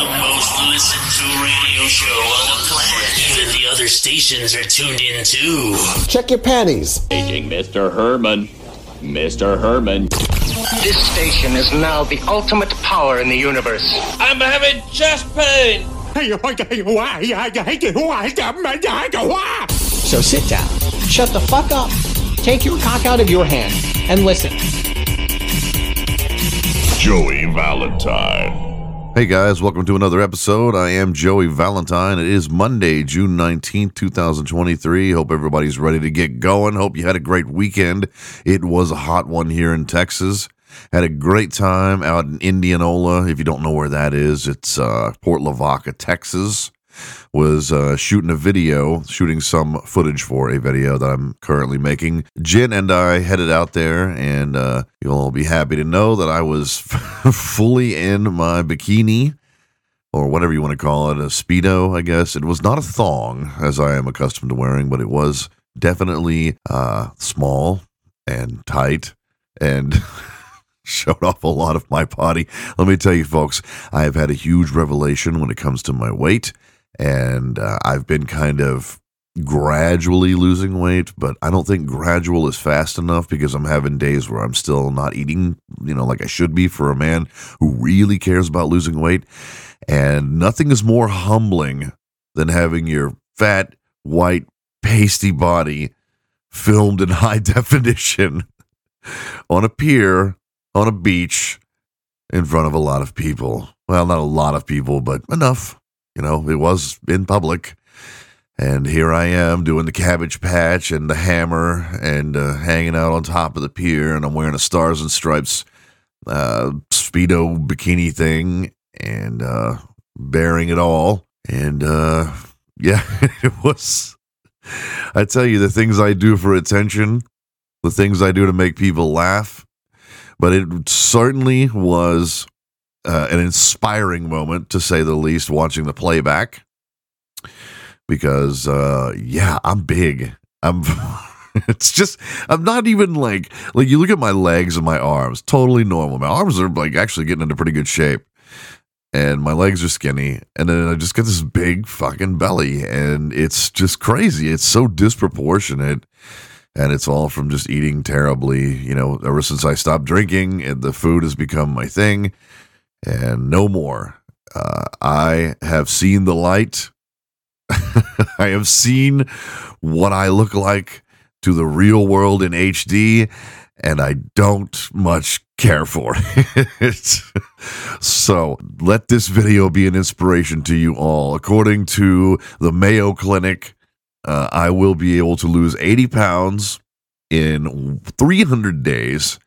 the most listened to radio show on the planet. Even the other stations are tuned in too. Check your panties. Paging Mr. Herman. Mr. Herman. This station is now the ultimate power in the universe. I'm having chest pain. So sit down, shut the fuck up, take your cock out of your hand, and listen. Joey Valentine. Hey guys, welcome to another episode. I am Joey Valentine. It is Monday, June 19th, 2023. Hope everybody's ready to get going. Hope you had a great weekend. It was a hot one here in Texas. Had a great time out in Indianola. If you don't know where that is, it's uh, Port Lavaca, Texas. Was uh, shooting a video, shooting some footage for a video that I'm currently making. Jin and I headed out there, and uh, you'll all be happy to know that I was fully in my bikini or whatever you want to call it, a speedo, I guess. It was not a thong as I am accustomed to wearing, but it was definitely uh, small and tight and showed off a lot of my body. Let me tell you, folks, I have had a huge revelation when it comes to my weight, and uh, I've been kind of gradually losing weight, but I don't think gradual is fast enough because I'm having days where I'm still not eating, you know, like I should be for a man who really cares about losing weight. And nothing is more humbling than having your fat, white, pasty body filmed in high definition on a pier on a beach in front of a lot of people. Well, not a lot of people, but enough. You know, it was in public. And here I am doing the cabbage patch and the hammer and uh, hanging out on top of the pier. And I'm wearing a stars and stripes uh, Speedo bikini thing and uh, bearing it all. And uh, yeah, it was. I tell you, the things I do for attention, the things I do to make people laugh, but it certainly was uh, an inspiring moment, to say the least, watching the playback. Because, uh, yeah, I'm big. I'm. it's just I'm not even like like you look at my legs and my arms, totally normal. My arms are like actually getting into pretty good shape. And my legs are skinny, and then I just get this big fucking belly, and it's just crazy. It's so disproportionate and it's all from just eating terribly. You know, ever since I stopped drinking, and the food has become my thing, and no more. Uh, I have seen the light. I have seen what I look like to the real world in HD, and I don't much care for it. so let this video be an inspiration to you all. According to the Mayo Clinic, uh, I will be able to lose 80 pounds in 300 days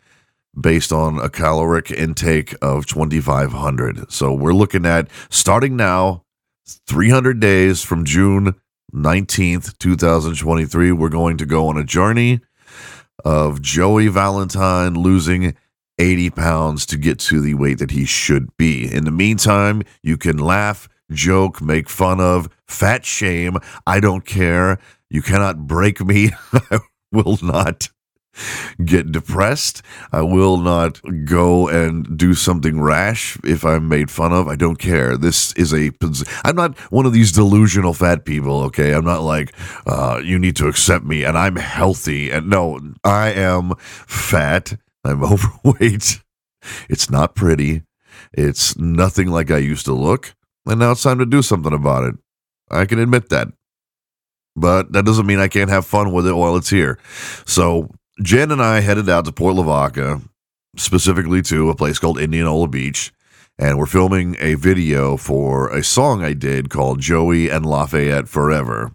based on a caloric intake of 2500 so we're looking at starting now 300 days from june 19th 2023 we're going to go on a journey of joey valentine losing 80 pounds to get to the weight that he should be in the meantime you can laugh joke, make fun of, fat shame. I don't care. You cannot break me. I will not get depressed. I will not go and do something rash if I'm made fun of. I don't care. This is a. I'm not one of these delusional fat people. Okay, I'm not like uh, you need to accept me and I'm healthy. And no, I am fat. I'm overweight. It's not pretty. It's nothing like I used to look. And now it's time to do something about it. I can admit that. But that doesn't mean I can't have fun with it while it's here. So Jen and I headed out to Port Lavaca, specifically to a place called Indianola Beach. And we're filming a video for a song I did called Joey and Lafayette Forever.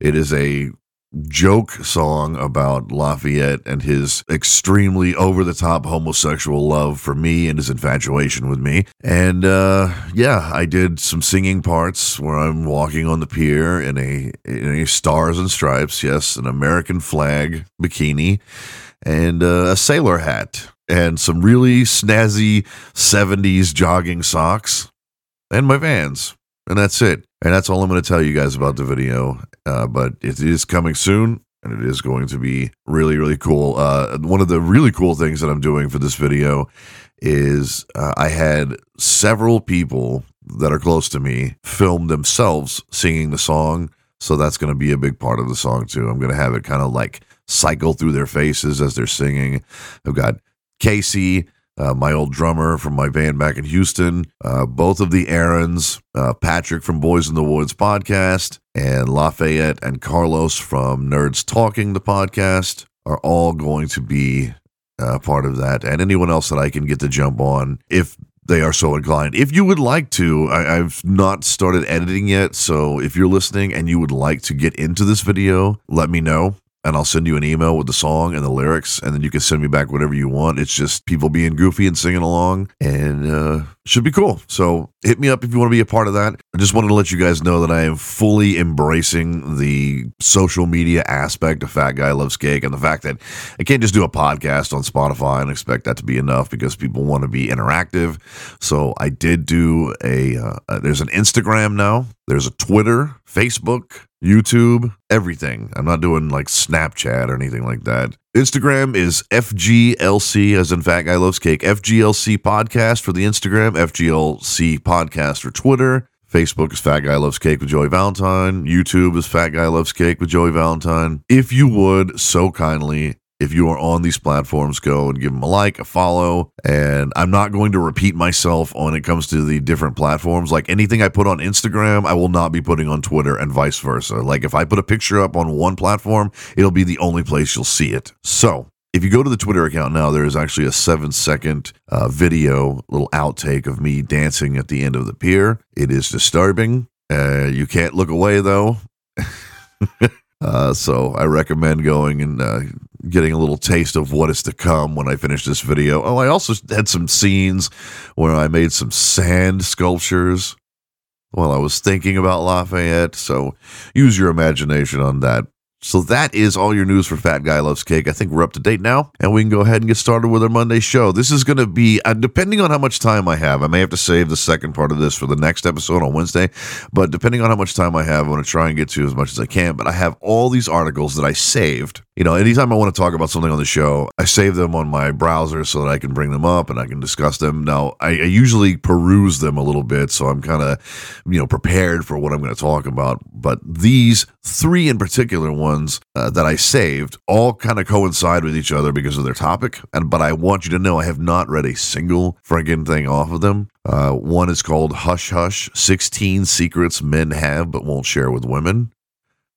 It is a joke song about Lafayette and his extremely over the top homosexual love for me and his infatuation with me. And uh, yeah, I did some singing parts where I'm walking on the pier in a in a stars and stripes, yes, an American flag bikini and uh, a sailor hat and some really snazzy 70s jogging socks and my vans. And that's it. And that's all I'm going to tell you guys about the video. Uh, but it is coming soon and it is going to be really, really cool. Uh, one of the really cool things that I'm doing for this video is uh, I had several people that are close to me film themselves singing the song. So that's going to be a big part of the song too. I'm going to have it kind of like cycle through their faces as they're singing. I've got Casey, uh, my old drummer from my band back in Houston, uh, both of the Aarons, uh, Patrick from Boys in the Woods podcast, and Lafayette and Carlos from Nerds Talking the podcast are all going to be uh, part of that, and anyone else that I can get to jump on if they are so inclined. If you would like to, I, I've not started editing yet, so if you're listening and you would like to get into this video, let me know and I'll send you an email with the song and the lyrics, and then you can send me back whatever you want. It's just people being goofy and singing along, and uh, should be cool. So hit me up if you want to be a part of that. I just wanted to let you guys know that I am fully embracing the social media aspect of Fat Guy Loves Cake and the fact that I can't just do a podcast on Spotify and expect that to be enough because people want to be interactive. So I did do a, uh, there's an Instagram now, there's a Twitter, Facebook, YouTube, everything. I'm not doing like Snapchat or anything like that. Instagram is FGLC, as in Fat Guy Loves Cake. FGLC Podcast for the Instagram, FGLC Podcast for Twitter. Facebook is Fat Guy Loves Cake with Joey Valentine. YouTube is Fat Guy Loves Cake with Joey Valentine. If you would so kindly if you are on these platforms, go and give them a like, a follow. And I'm not going to repeat myself when it comes to the different platforms. Like anything I put on Instagram, I will not be putting on Twitter and vice versa. Like if I put a picture up on one platform, it'll be the only place you'll see it. So if you go to the Twitter account now, there is actually a seven second uh, video, little outtake of me dancing at the end of the pier. It is disturbing. Uh, you can't look away though. Uh, so I recommend going and uh, getting a little taste of what is to come when I finish this video. Oh, I also had some scenes where I made some sand sculptures while I was thinking about Lafayette. So use your imagination on that. So that is all your news for Fat Guy Loves Cake. I think we're up to date now, and we can go ahead and get started with our Monday show. This is going to be, uh, depending on how much time I have, I may have to save the second part of this for the next episode on Wednesday, but depending on how much time I have, I'm going to try and get to as much as I can. But I have all these articles that I saved. You know, anytime I want to talk about something on the show, I save them on my browser so that I can bring them up and I can discuss them. Now, I, I usually peruse them a little bit, so I'm kind of, you know, prepared for what I'm going to talk about. But these three in particular ones uh, that I saved all kind of coincide with each other because of their topic. And but I want you to know I have not read a single friggin' thing off of them. Uh, one is called Hush Hush 16 Secrets Men Have But Won't Share with Women.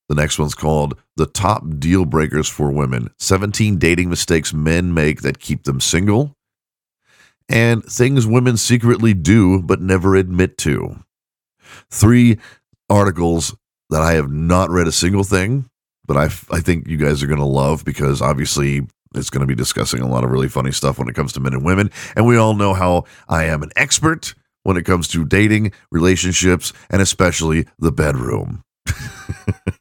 The next one's called The Top Deal Breakers for Women 17 Dating Mistakes Men Make That Keep Them Single. And Things Women Secretly Do But Never Admit to. Three articles that I have not read a single thing, but I, I think you guys are going to love because obviously it's going to be discussing a lot of really funny stuff when it comes to men and women. And we all know how I am an expert when it comes to dating, relationships, and especially the bedroom.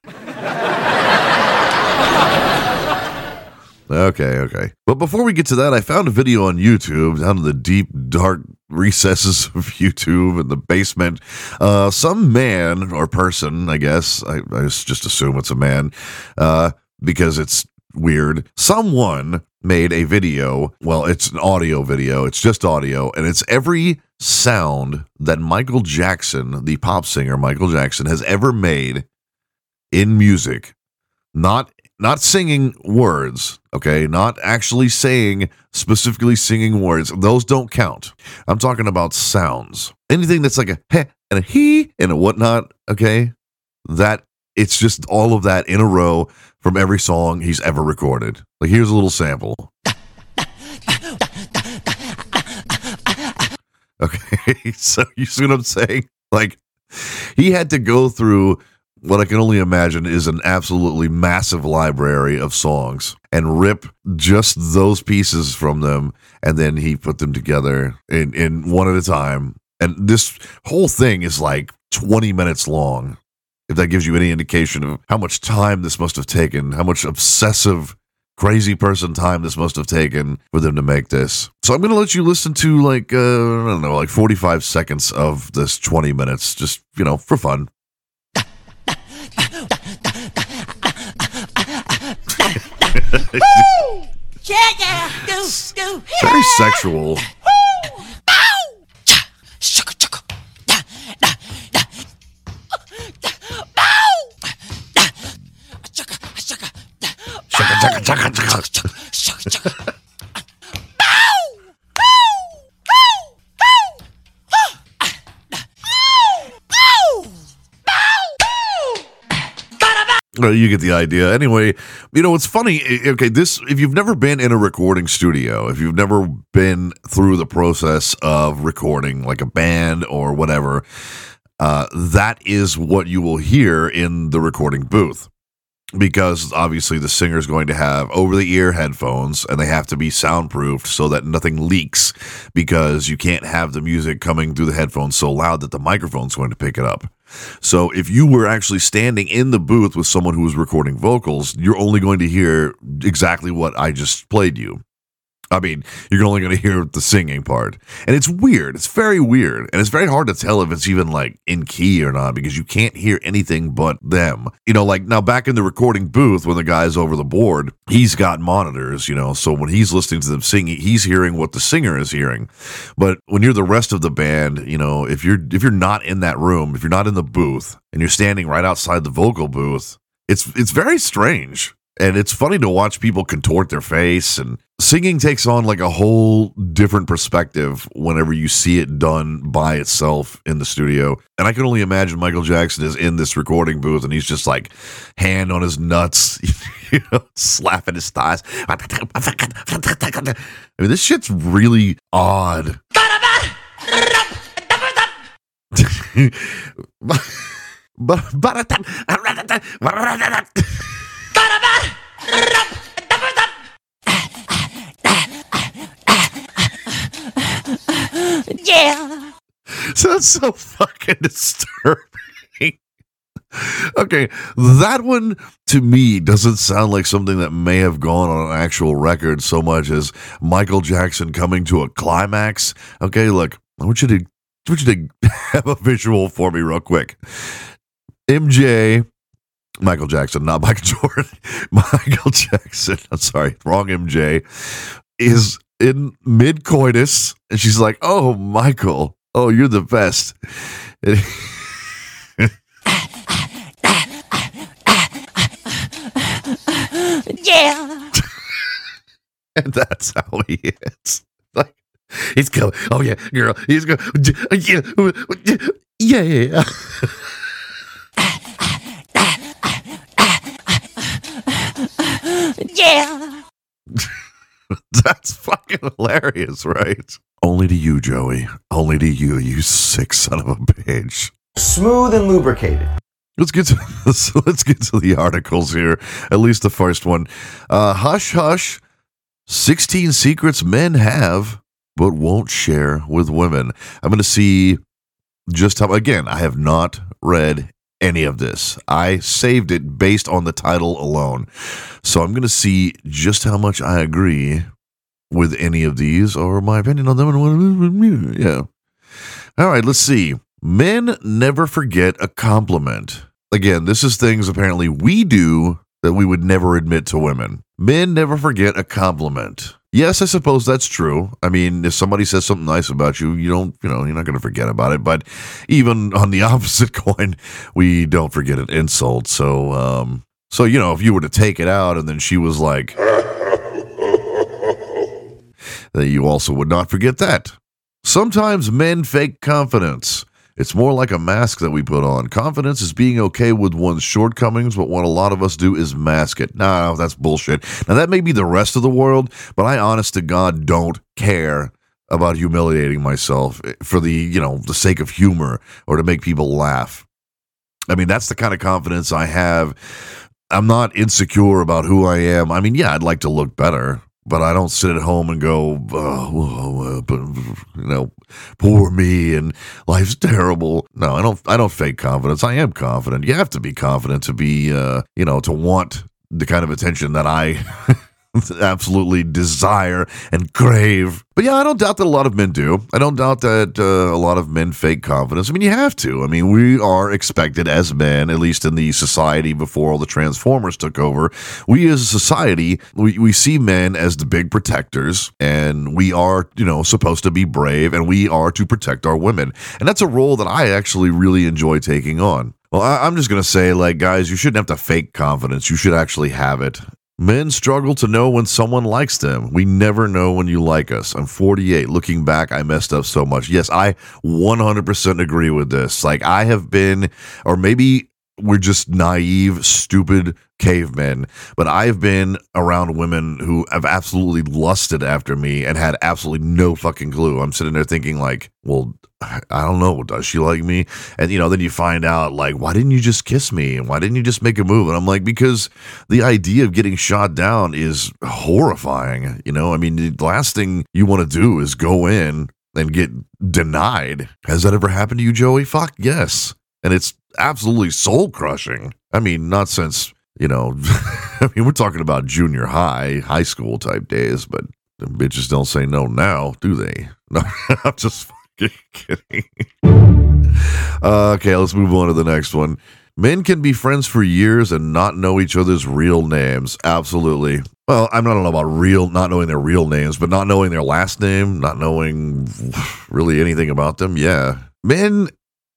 Okay, okay. But before we get to that, I found a video on YouTube down in the deep, dark recesses of YouTube in the basement. Uh, some man or person, I guess, I, I just assume it's a man, uh, because it's weird. Someone made a video. Well, it's an audio video. It's just audio, and it's every sound that Michael Jackson, the pop singer Michael Jackson, has ever made in music. Not not singing words, okay? Not actually saying specifically singing words. Those don't count. I'm talking about sounds. Anything that's like a heh and a he and a whatnot, okay? That it's just all of that in a row from every song he's ever recorded. Like here's a little sample. Okay, so you see what I'm saying? Like he had to go through what I can only imagine is an absolutely massive library of songs and rip just those pieces from them and then he put them together in, in one at a time. And this whole thing is like 20 minutes long. If that gives you any indication of how much time this must have taken, how much obsessive crazy person time this must have taken for them to make this. So I'm going to let you listen to like uh, I don't know, like 45 seconds of this 20 minutes just, you know, for fun. Woo! Yeah, yeah. Do, do. Yeah. Very sexual. Woo! You get the idea. Anyway, you know, it's funny. Okay, this, if you've never been in a recording studio, if you've never been through the process of recording like a band or whatever, uh, that is what you will hear in the recording booth. Because obviously the singer is going to have over the ear headphones and they have to be soundproofed so that nothing leaks because you can't have the music coming through the headphones so loud that the microphone's going to pick it up. So if you were actually standing in the booth with someone who was recording vocals, you're only going to hear exactly what I just played you. I mean, you're only going to hear the singing part. And it's weird. It's very weird. And it's very hard to tell if it's even like in key or not because you can't hear anything but them. You know, like now back in the recording booth when the guy's over the board, he's got monitors, you know, so when he's listening to them singing, he's hearing what the singer is hearing. But when you're the rest of the band, you know, if you're if you're not in that room, if you're not in the booth and you're standing right outside the vocal booth, it's it's very strange and it's funny to watch people contort their face and singing takes on like a whole different perspective whenever you see it done by itself in the studio. And i can only imagine michael jackson is in this recording booth and he's just like hand on his nuts you know slapping his thighs. I mean this shit's really odd Yeah. So that's so fucking disturbing. okay, that one to me doesn't sound like something that may have gone on an actual record so much as Michael Jackson coming to a climax. Okay, look, I want you to I want you to have a visual for me real quick. MJ, Michael Jackson, not Michael Jordan. Michael Jackson. I'm sorry, wrong MJ is in mid coitus, and she's like, "Oh, Michael, oh, you're the best." Yeah. and that's how he is. Like he's going, oh yeah, girl, he's going, yeah, yeah, yeah. Yeah. That's fucking hilarious, right? Only to you, Joey. Only to you, you sick son of a bitch. Smooth and lubricated. Let's get to so let's get to the articles here. At least the first one. Uh, hush, hush. Sixteen secrets men have but won't share with women. I'm going to see just how. Again, I have not read any of this. I saved it based on the title alone. So I'm going to see just how much I agree with any of these or my opinion on them. Yeah. All right, let's see. Men never forget a compliment. Again, this is things apparently we do that we would never admit to women. Men never forget a compliment. Yes, I suppose that's true. I mean, if somebody says something nice about you, you don't, you know, you're not going to forget about it. But even on the opposite coin, we don't forget an insult. So, um, so you know, if you were to take it out and then she was like, then you also would not forget that. Sometimes men fake confidence. It's more like a mask that we put on. Confidence is being okay with one's shortcomings, but what a lot of us do is mask it. Nah, that's bullshit. Now, that may be the rest of the world, but I honest to God don't care about humiliating myself for the, you know, the sake of humor or to make people laugh. I mean, that's the kind of confidence I have. I'm not insecure about who I am. I mean, yeah, I'd like to look better, but I don't sit at home and go, oh, you know, poor me and life's terrible. No, I don't. I don't fake confidence. I am confident. You have to be confident to be, uh, you know, to want the kind of attention that I absolutely desire and crave. But yeah, I don't doubt that a lot of men do. I don't doubt that uh, a lot of men fake confidence. I mean, you have to. I mean, we are expected as men, at least in the society before all the Transformers took over. We as a society, we, we see men as the big protectors, and we are, you know, supposed to be brave, and we are to protect our women. And that's a role that I actually really enjoy taking on. Well, I, I'm just going to say, like, guys, you shouldn't have to fake confidence. You should actually have it. Men struggle to know when someone likes them. We never know when you like us. I'm 48. Looking back, I messed up so much. Yes, I 100% agree with this. Like, I have been, or maybe we're just naive, stupid cavemen, but I've been around women who have absolutely lusted after me and had absolutely no fucking clue. I'm sitting there thinking, like, well, I don't know. Does she like me? And, you know, then you find out, like, why didn't you just kiss me? And why didn't you just make a move? And I'm like, because the idea of getting shot down is horrifying. You know, I mean, the last thing you want to do is go in and get denied. Has that ever happened to you, Joey? Fuck yes. And it's absolutely soul crushing. I mean, not since, you know, I mean, we're talking about junior high, high school type days, but bitches don't say no now, do they? No, I'm just kidding. Uh, okay, let's move on to the next one. Men can be friends for years and not know each other's real names. Absolutely. Well, I don't know about real, not knowing their real names, but not knowing their last name, not knowing really anything about them. Yeah. Men,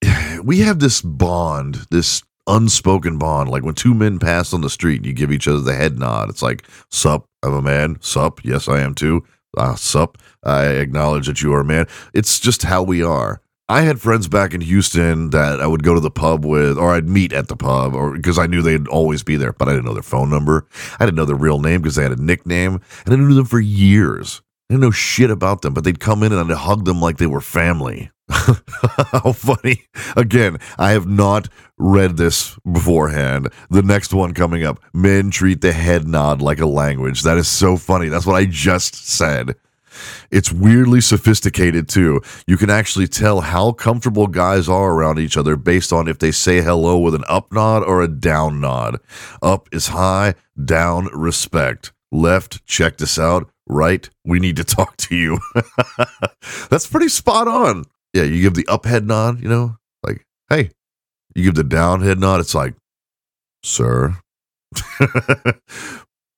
we have this bond, this unspoken bond. Like when two men pass on the street, and you give each other the head nod. It's like, sup, I'm a man. Sup, yes, I am too. Uh, sup, I acknowledge that you are a man. It's just how we are. I had friends back in Houston that I would go to the pub with, or I'd meet at the pub, or because I knew they'd always be there, but I didn't know their phone number. I didn't know their real name because they had a nickname, and I knew them for years. I didn't know shit about them, but they'd come in and I'd hug them like they were family. How funny. Again, I have not read this beforehand. The next one coming up men treat the head nod like a language. That is so funny. That's what I just said. It's weirdly sophisticated too. You can actually tell how comfortable guys are around each other based on if they say hello with an up nod or a down nod. Up is high, down, respect. Left, check this out. Right, we need to talk to you. That's pretty spot on. Yeah, you give the up head nod, you know, like, hey. You give the down head nod, it's like, sir.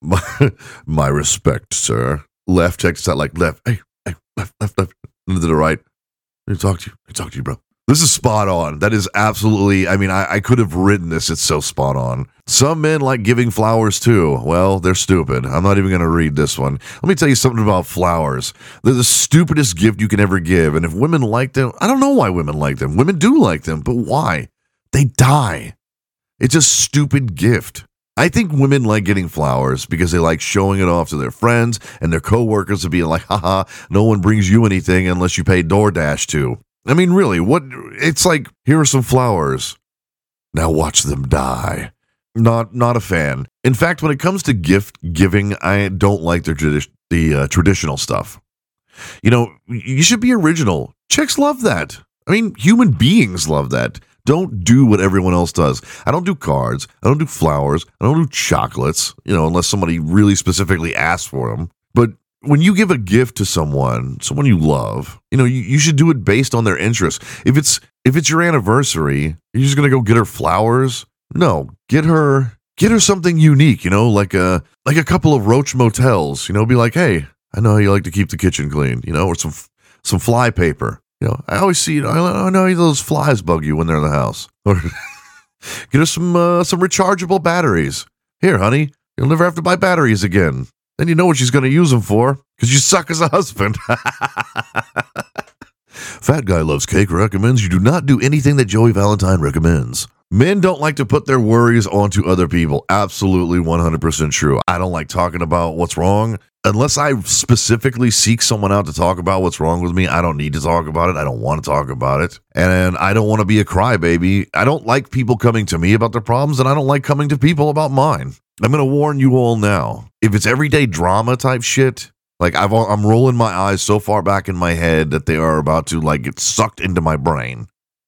my, my respect, sir left checks out like left, hey, hey, left, left, left, to the right. Me talk to you. Me talk to you, bro. This is spot on. That is absolutely, I mean, I, I could have written this. It's so spot on. Some men like giving flowers too. Well, they're stupid. I'm not even going to read this one. Let me tell you something about flowers. They're the stupidest gift you can ever give. And if women like them, I don't know why women like them. Women do like them, but why? They die. It's a stupid gift. I think women like getting flowers because they like showing it off to their friends and their coworkers and being like, haha, no one brings you anything unless you pay DoorDash to. I mean, really, what it's like, here are some flowers. Now watch them die. Not not a fan. In fact, when it comes to gift giving, I don't like the tradi- the uh, traditional stuff. You know, you should be original. Chicks love that. I mean, human beings love that. Don't do what everyone else does. I don't do cards. I don't do flowers. I don't do chocolates, you know, unless somebody really specifically asks for them. But when you give a gift to someone, someone you love, you know, you, you should do it based on their interests. If it's if it's your anniversary, you're just gonna go get her flowers. No, get her get her something unique, you know, like a like a couple of Roach motels, you know, be like, hey, I know how you like to keep the kitchen clean, you know, or some some fly paper. You know, I always see. you know, I know those flies bug you when they're in the house. Or get her some uh, some rechargeable batteries. Here, honey, you'll never have to buy batteries again. Then you know what she's going to use them for because you suck as a husband. Fat Guy Loves Cake recommends you do not do anything that Joey Valentine recommends. Men don't like to put their worries onto other people. Absolutely 100% true. I don't like talking about what's wrong. Unless I specifically seek someone out to talk about what's wrong with me, I don't need to talk about it. I don't want to talk about it. And I don't want to be a crybaby. I don't like people coming to me about their problems, and I don't like coming to people about mine. I'm going to warn you all now. If it's everyday drama type shit, like I've, I'm rolling my eyes so far back in my head that they are about to like get sucked into my brain.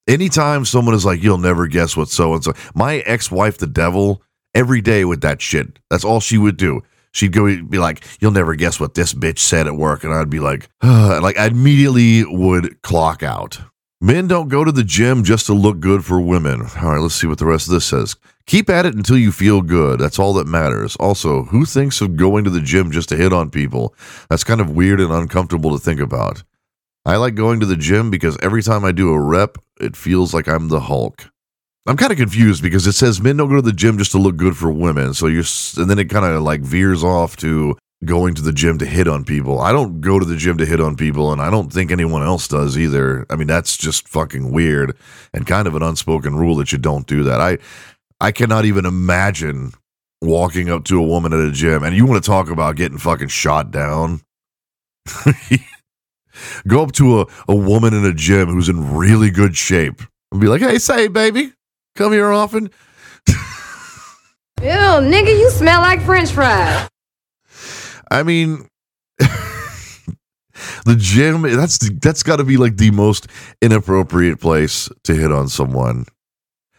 Anytime someone is like, you'll never guess what so and so, my ex wife, the devil, every day with that shit. That's all she would do. She'd go be like, "You'll never guess what this bitch said at work," and I'd be like, like I immediately would clock out. Men don't go to the gym just to look good for women. All right, let's see what the rest of this says. Keep at it until you feel good. That's all that matters. Also, who thinks of going to the gym just to hit on people? That's kind of weird and uncomfortable to think about. I like going to the gym because every time I do a rep, it feels like I'm the Hulk. I'm kind of confused because it says men don't go to the gym just to look good for women. So you're, and then it kind of like veers off to going to the gym to hit on people. I don't go to the gym to hit on people, and I don't think anyone else does either. I mean, that's just fucking weird and kind of an unspoken rule that you don't do that. I, I cannot even imagine walking up to a woman at a gym and you want to talk about getting fucking shot down. Go up to a, a woman in a gym who's in really good shape and be like, hey, say, baby, come here often. Ew, nigga, you smell like french fries. I mean, the gym, that's, that's got to be like the most inappropriate place to hit on someone.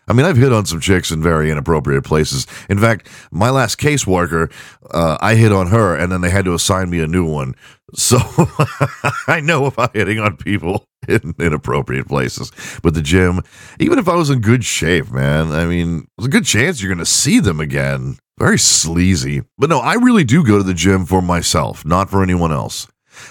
I mean, I've hit on some chicks in very inappropriate places. In fact, my last caseworker, uh, I hit on her, and then they had to assign me a new one. So I know about hitting on people in inappropriate places. But the gym, even if I was in good shape, man, I mean, there's a good chance you're going to see them again. Very sleazy. But no, I really do go to the gym for myself, not for anyone else.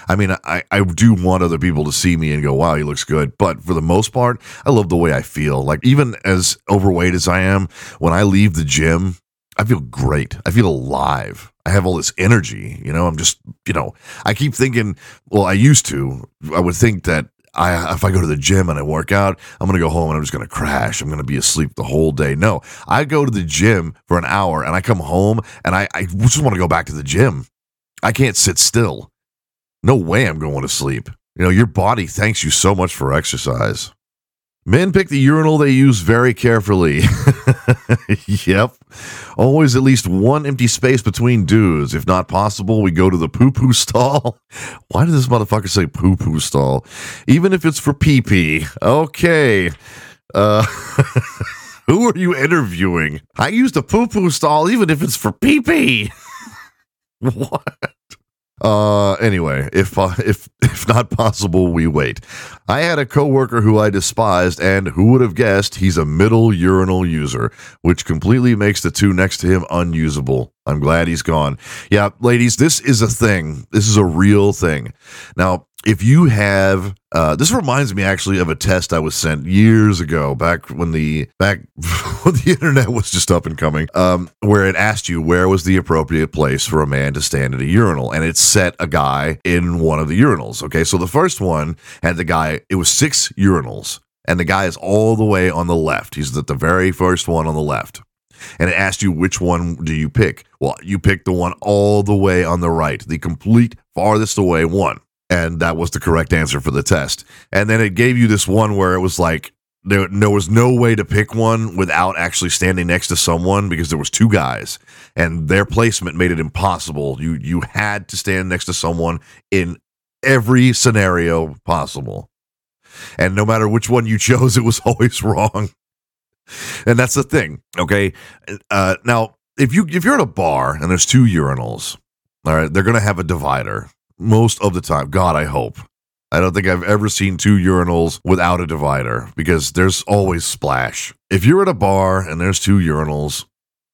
I mean, I, I do want other people to see me and go, wow, he looks good. But for the most part, I love the way I feel. Like, even as overweight as I am, when I leave the gym, I feel great. I feel alive. I have all this energy. You know, I'm just, you know, I keep thinking, well, I used to, I would think that I, if I go to the gym and I work out, I'm going to go home and I'm just going to crash. I'm going to be asleep the whole day. No, I go to the gym for an hour and I come home and I, I just want to go back to the gym. I can't sit still. No way I'm going to sleep. You know, your body thanks you so much for exercise. Men pick the urinal they use very carefully. yep. Always at least one empty space between dudes. If not possible, we go to the poo poo stall. Why did this motherfucker say poo poo stall? Even if it's for pee pee. Okay. Uh, who are you interviewing? I used a poo poo stall even if it's for pee pee. what? Uh anyway, if uh, if if not possible, we wait. I had a coworker who I despised and who would have guessed he's a middle urinal user, which completely makes the two next to him unusable. I'm glad he's gone. Yeah, ladies, this is a thing. This is a real thing. Now, if you have uh, this reminds me actually of a test I was sent years ago, back when the back when the internet was just up and coming, um, where it asked you where was the appropriate place for a man to stand at a urinal, and it set a guy in one of the urinals. Okay, so the first one had the guy. It was six urinals, and the guy is all the way on the left. He's at the very first one on the left. And it asked you which one do you pick? Well, you pick the one all the way on the right, the complete farthest away one and that was the correct answer for the test. And then it gave you this one where it was like there, there was no way to pick one without actually standing next to someone because there was two guys and their placement made it impossible. You you had to stand next to someone in every scenario possible. And no matter which one you chose, it was always wrong. And that's the thing, okay? Uh, now, if you if you're at a bar and there's two urinals, all right, they're gonna have a divider most of the time. God, I hope. I don't think I've ever seen two urinals without a divider because there's always splash. If you're at a bar and there's two urinals,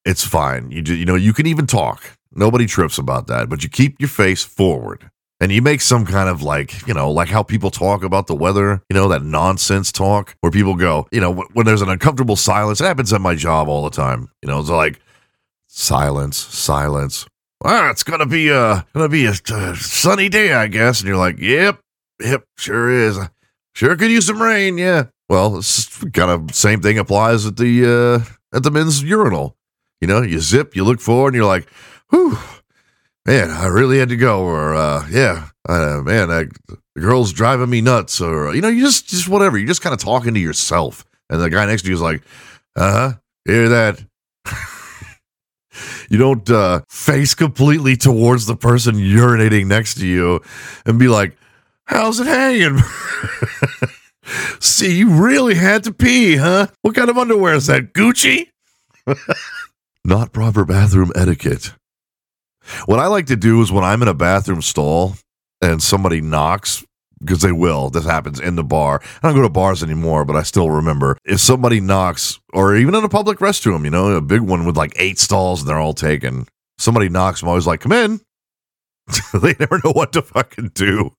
it's fine. You you know you can even talk. Nobody trips about that, but you keep your face forward. And you make some kind of like, you know, like how people talk about the weather, you know, that nonsense talk where people go, you know, when there's an uncomfortable silence, it happens at my job all the time. You know, it's like silence, silence. Ah, it's gonna be a gonna be a, uh sunny day, I guess. And you're like, yep, yep, sure is. Sure could use some rain, yeah. Well, it's kind of same thing applies at the uh at the men's urinal. You know, you zip, you look forward, and you're like, whew, man, I really had to go, or uh, yeah, uh, man, I, the girl's driving me nuts, or you know, you just just whatever. You're just kind of talking to yourself, and the guy next to you is like, uh huh, hear that. you don't uh, face completely towards the person urinating next to you and be like, how's it hanging? See, you really had to pee, huh? What kind of underwear is that? Gucci? Not proper bathroom etiquette. What I like to do is when I'm in a bathroom stall and somebody knocks, because they will, this happens in the bar. I don't go to bars anymore, but I still remember if somebody knocks, or even in a public restroom, you know, a big one with like eight stalls and they're all taken. Somebody knocks, I'm always like, come in. they never know what to fucking do.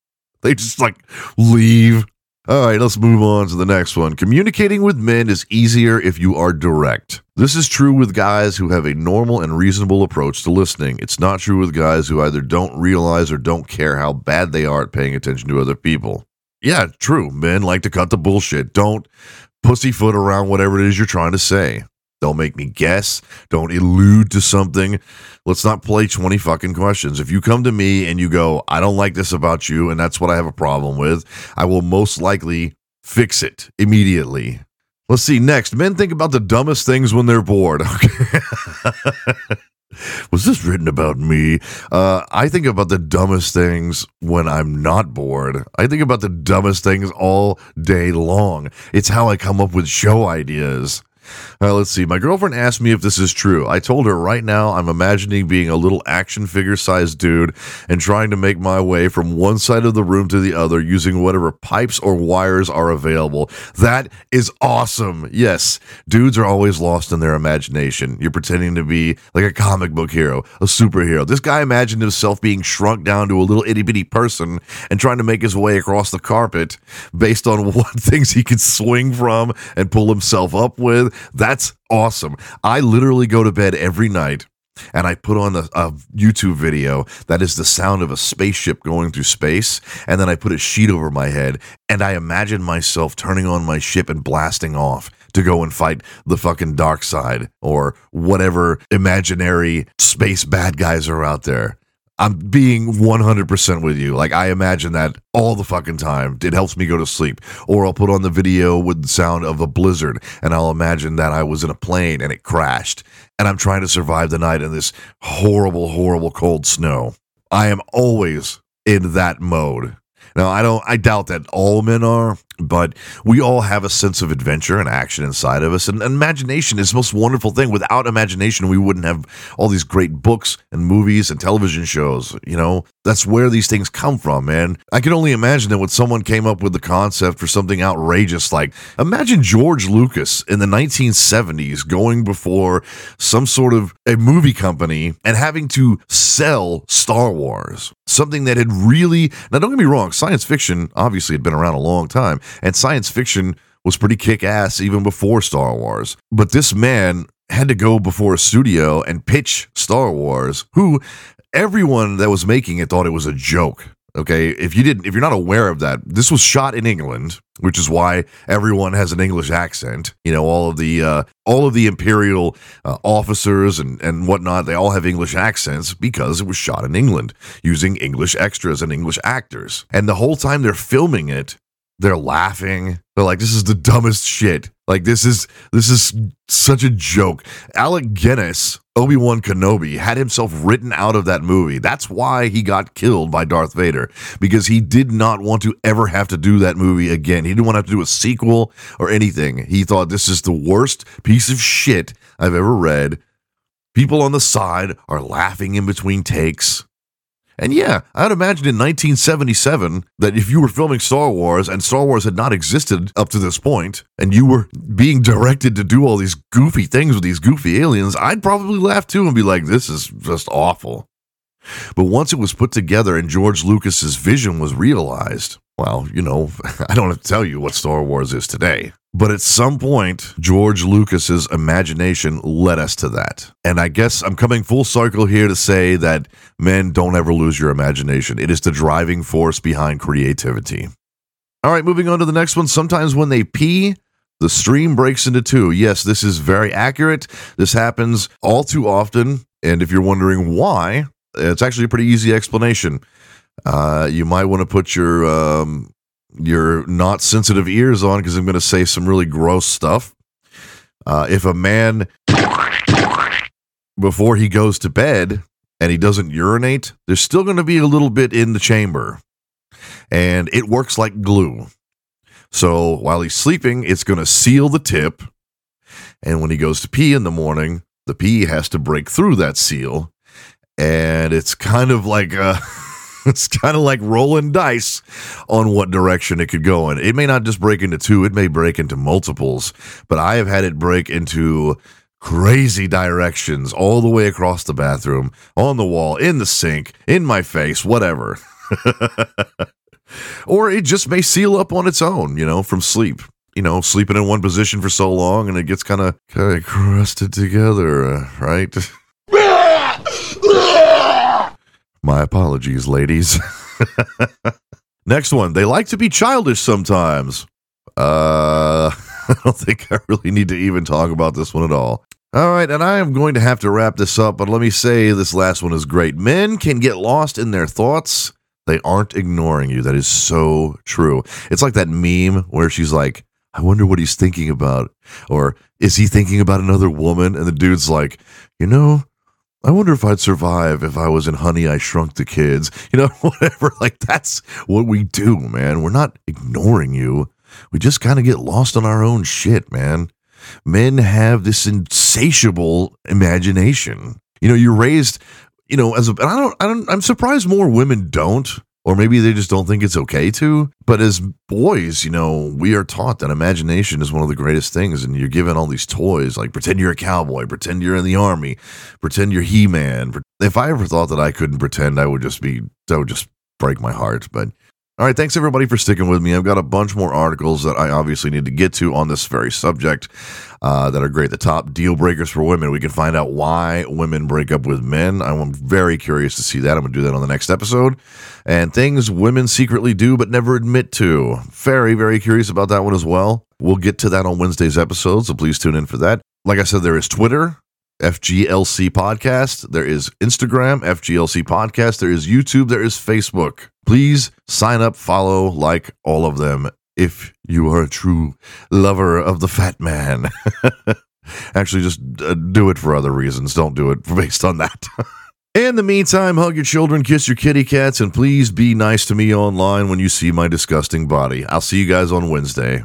They just like leave. All right, let's move on to the next one. Communicating with men is easier if you are direct. This is true with guys who have a normal and reasonable approach to listening. It's not true with guys who either don't realize or don't care how bad they are at paying attention to other people. Yeah, true. Men like to cut the bullshit. Don't pussyfoot around whatever it is you're trying to say. Don't make me guess. Don't allude to something. Let's not play 20 fucking questions. If you come to me and you go, I don't like this about you, and that's what I have a problem with, I will most likely fix it immediately. Let's see. Next, men think about the dumbest things when they're bored. Okay. Was this written about me? Uh, I think about the dumbest things when I'm not bored. I think about the dumbest things all day long. It's how I come up with show ideas. Uh, let's see. My girlfriend asked me if this is true. I told her right now I'm imagining being a little action figure sized dude and trying to make my way from one side of the room to the other using whatever pipes or wires are available. That is awesome. Yes, dudes are always lost in their imagination. You're pretending to be like a comic book hero, a superhero. This guy imagined himself being shrunk down to a little itty bitty person and trying to make his way across the carpet based on what things he could swing from and pull himself up with. That's awesome. I literally go to bed every night and I put on a, a, YouTube video that is the sound of a spaceship going through space, and then I put a sheet over my head, and I imagine myself turning on my ship and blasting off to go and fight the fucking dark side or whatever imaginary space bad guys are out there. I'm being 100% with you. Like, I imagine that all the fucking time. It helps me go to sleep. Or I'll put on the video with the sound of a blizzard and I'll imagine that I was in a plane and it crashed and I'm trying to survive the night in this horrible, horrible cold snow. I am always in that mode. Now, I don't, I doubt that all men are, but we all have a sense of adventure and action inside of us. And imagination is the most wonderful thing. Without imagination, we wouldn't have all these great books and movies and television shows. You know, that's where these things come from, man. I can only imagine that when someone came up with the concept for something outrageous, like imagine George Lucas in the 1970s going before some sort of a movie company and having to sell Star Wars, something that had really, now don't get me wrong, science fiction obviously had been around a long time and science fiction was pretty kick ass even before Star Wars. But this man had to go before a studio and pitch Star Wars, who everyone that was making it thought it was a joke. Okay, if you didn't, if you're not aware of that, this was shot in England, which is why everyone has an English accent. You know, all of the uh, all of the imperial uh, officers and and whatnot, they all have English accents because it was shot in England using English extras and English actors. And the whole time they're filming it, they're laughing. They're like, "This is the dumbest shit." Like this is this is such a joke. Alec Guinness, Obi Wan Kenobi, had himself written out of that movie. That's why he got killed by Darth Vader because he did not want to ever have to do that movie again. He didn't want to have to do a sequel or anything. He thought this is the worst piece of shit I've ever read. People on the side are laughing in between takes. And yeah, I'd imagine in 1977 that if you were filming Star Wars and Star Wars had not existed up to this point, and you were being directed to do all these goofy things with these goofy aliens, I'd probably laugh too and be like, this is just awful. But once it was put together and George Lucas's vision was realized, well, you know, I don't have to tell you what Star Wars is today. But at some point, George Lucas's imagination led us to that. And I guess I'm coming full circle here to say that men don't ever lose your imagination. It is the driving force behind creativity. All right, moving on to the next one. Sometimes when they pee, the stream breaks into two. Yes, this is very accurate. This happens all too often. And if you're wondering why, it's actually a pretty easy explanation. Uh, you might want to put your um, your not sensitive ears on because I'm going to say some really gross stuff. Uh, if a man, before he goes to bed and he doesn't urinate, there's still going to be a little bit in the chamber and it works like glue. So while he's sleeping, it's going to seal the tip. And when he goes to pee in the morning, the pee has to break through that seal. And it's kind of like a. it's kind of like rolling dice on what direction it could go in. It may not just break into two, it may break into multiples, but I have had it break into crazy directions all the way across the bathroom, on the wall, in the sink, in my face, whatever. or it just may seal up on its own, you know, from sleep. You know, sleeping in one position for so long and it gets kind of kind of crusted together, uh, right? My apologies, ladies. Next one. They like to be childish sometimes. Uh, I don't think I really need to even talk about this one at all. All right, and I am going to have to wrap this up, but let me say this last one is great. Men can get lost in their thoughts. They aren't ignoring you. That is so true. It's like that meme where she's like, I wonder what he's thinking about. Or is he thinking about another woman? And the dude's like, you know, I wonder if I'd survive if I was in Honey, I Shrunk the Kids. You know, whatever. Like, that's what we do, man. We're not ignoring you. We just kind of get lost on our own shit, man. Men have this insatiable imagination. You know, you're raised, you know, as a, and I don't, I don't, I'm surprised more women don't, or maybe they just don't think it's okay to. But as boys, you know, we are taught that imagination is one of the greatest things, and you're given all these toys like pretend you're a cowboy, pretend you're in the army, pretend you're He Man. If I ever thought that I couldn't pretend, I would just be, that would just break my heart. But all right, thanks everybody for sticking with me. I've got a bunch more articles that I obviously need to get to on this very subject uh, that are great. The top deal breakers for women. We can find out why women break up with men. I'm very curious to see that. I'm going to do that on the next episode. And things women secretly do but never admit to. Very, very curious about that one as well. We'll get to that on Wednesday's episode, so please tune in for that. Like I said, there is Twitter, FGLC Podcast. There is Instagram, FGLC Podcast. There is YouTube. There is Facebook. Please sign up, follow, like all of them if you are a true lover of the fat man. Actually, just uh, do it for other reasons. Don't do it based on that. In the meantime, hug your children, kiss your kitty cats, and please be nice to me online when you see my disgusting body. I'll see you guys on Wednesday.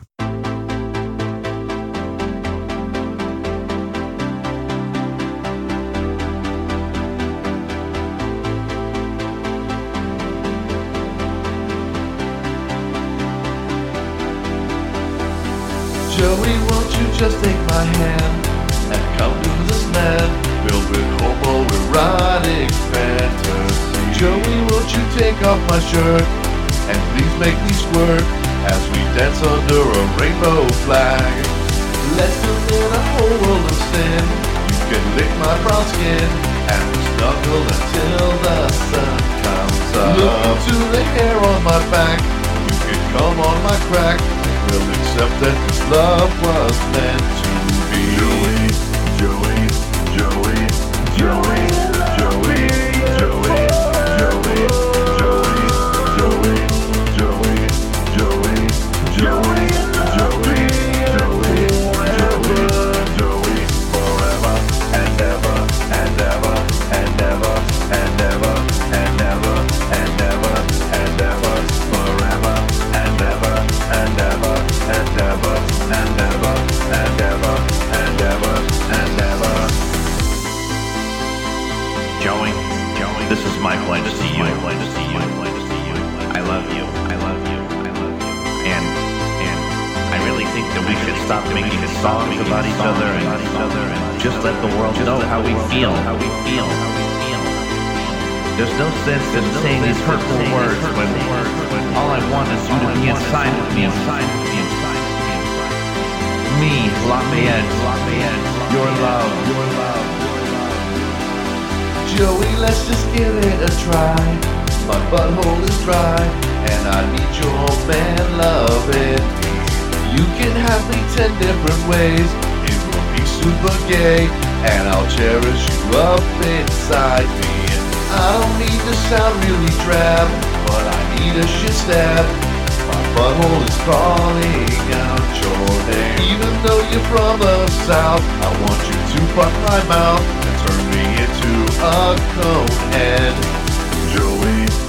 You can have me ten different ways. It will be super gay, and I'll cherish you up inside me. I don't need to sound really drab, but I need a shit stab. My butthole is calling out your name. Even though you're from the south, I want you to fuck my mouth and turn me into a cone head. Joey, Joey,